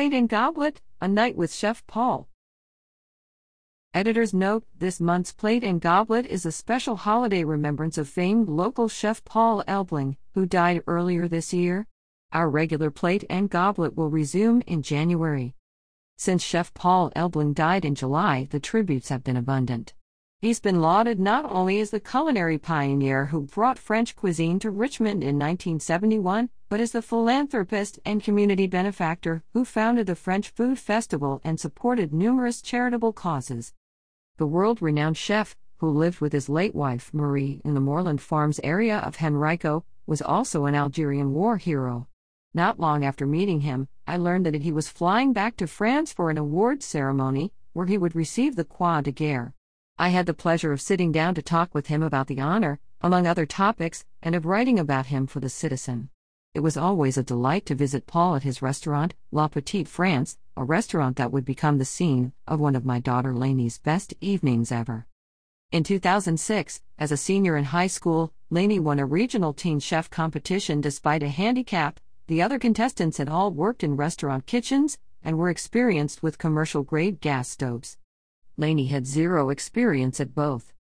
Plate and Goblet, a night with Chef Paul. Editor's note This month's Plate and Goblet is a special holiday remembrance of famed local chef Paul Elbling, who died earlier this year. Our regular Plate and Goblet will resume in January. Since Chef Paul Elbling died in July, the tributes have been abundant. He's been lauded not only as the culinary pioneer who brought French cuisine to Richmond in 1971, but as the philanthropist and community benefactor who founded the French Food Festival and supported numerous charitable causes. The world renowned chef, who lived with his late wife Marie in the Mooreland Farms area of Henrico, was also an Algerian war hero. Not long after meeting him, I learned that he was flying back to France for an awards ceremony, where he would receive the Croix de Guerre. I had the pleasure of sitting down to talk with him about the honor, among other topics, and of writing about him for The Citizen. It was always a delight to visit Paul at his restaurant, La Petite France, a restaurant that would become the scene of one of my daughter Lainey's best evenings ever. In 2006, as a senior in high school, Lainey won a regional teen chef competition despite a handicap. The other contestants had all worked in restaurant kitchens and were experienced with commercial grade gas stoves. Lainey had zero experience at both.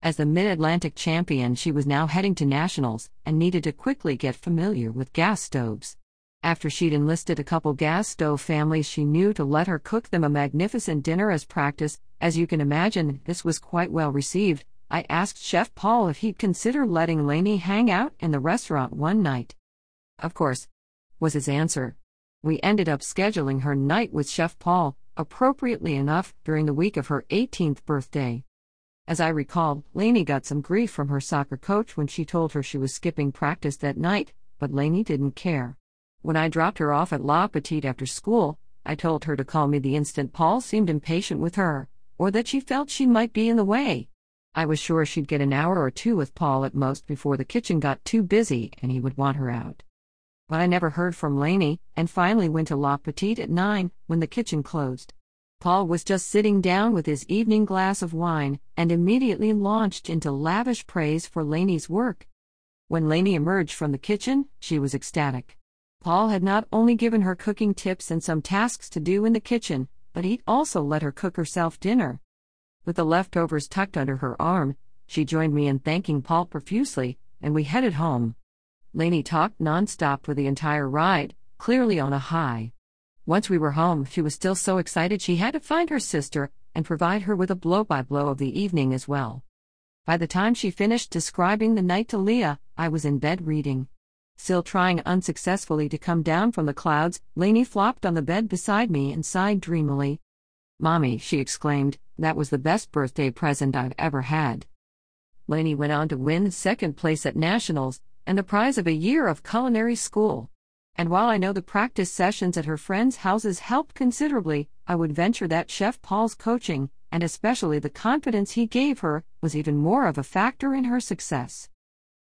As the Mid Atlantic champion, she was now heading to nationals and needed to quickly get familiar with gas stoves. After she'd enlisted a couple gas stove families she knew to let her cook them a magnificent dinner as practice, as you can imagine, this was quite well received. I asked Chef Paul if he'd consider letting Lainey hang out in the restaurant one night. Of course, was his answer. We ended up scheduling her night with Chef Paul, appropriately enough, during the week of her 18th birthday. As I recall, Lainey got some grief from her soccer coach when she told her she was skipping practice that night, but Lainey didn't care. When I dropped her off at La Petite after school, I told her to call me the instant Paul seemed impatient with her, or that she felt she might be in the way. I was sure she'd get an hour or two with Paul at most before the kitchen got too busy and he would want her out. But I never heard from Lainey, and finally went to La Petite at nine when the kitchen closed. Paul was just sitting down with his evening glass of wine and immediately launched into lavish praise for Lainey's work. When Lainey emerged from the kitchen, she was ecstatic. Paul had not only given her cooking tips and some tasks to do in the kitchen, but he'd also let her cook herself dinner. With the leftovers tucked under her arm, she joined me in thanking Paul profusely, and we headed home. Lainey talked nonstop for the entire ride, clearly on a high. Once we were home, she was still so excited she had to find her sister and provide her with a blow by blow of the evening as well. By the time she finished describing the night to Leah, I was in bed reading. Still trying unsuccessfully to come down from the clouds, Lainey flopped on the bed beside me and sighed dreamily. Mommy, she exclaimed, that was the best birthday present I've ever had. Lainey went on to win second place at nationals and the prize of a year of culinary school. And while I know the practice sessions at her friends' houses helped considerably, I would venture that Chef Paul's coaching, and especially the confidence he gave her, was even more of a factor in her success.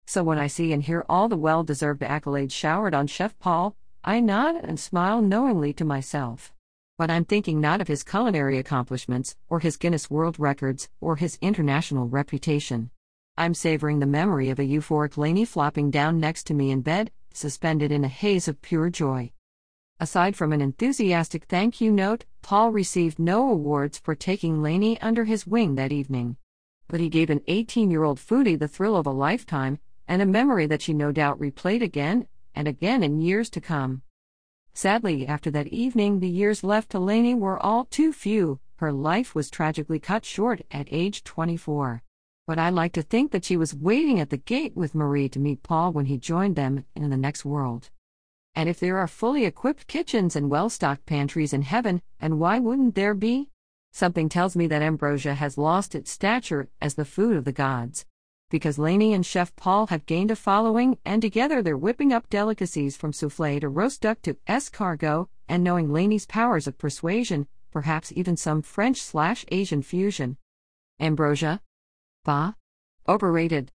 So when I see and hear all the well deserved accolades showered on Chef Paul, I nod and smile knowingly to myself. But I'm thinking not of his culinary accomplishments, or his Guinness World Records, or his international reputation. I'm savoring the memory of a euphoric Lainey flopping down next to me in bed, suspended in a haze of pure joy. Aside from an enthusiastic thank you note, Paul received no awards for taking Lainey under his wing that evening. But he gave an 18 year old foodie the thrill of a lifetime, and a memory that she no doubt replayed again and again in years to come. Sadly, after that evening, the years left to Lainey were all too few. Her life was tragically cut short at age 24 but I like to think that she was waiting at the gate with Marie to meet Paul when he joined them in the next world. And if there are fully equipped kitchens and well stocked pantries in heaven, and why wouldn't there be? Something tells me that ambrosia has lost its stature as the food of the gods. Because Lainey and Chef Paul have gained a following, and together they're whipping up delicacies from souffle to roast duck to escargot, and knowing Lainey's powers of persuasion, perhaps even some French slash Asian fusion. Ambrosia, Bah? Overrated.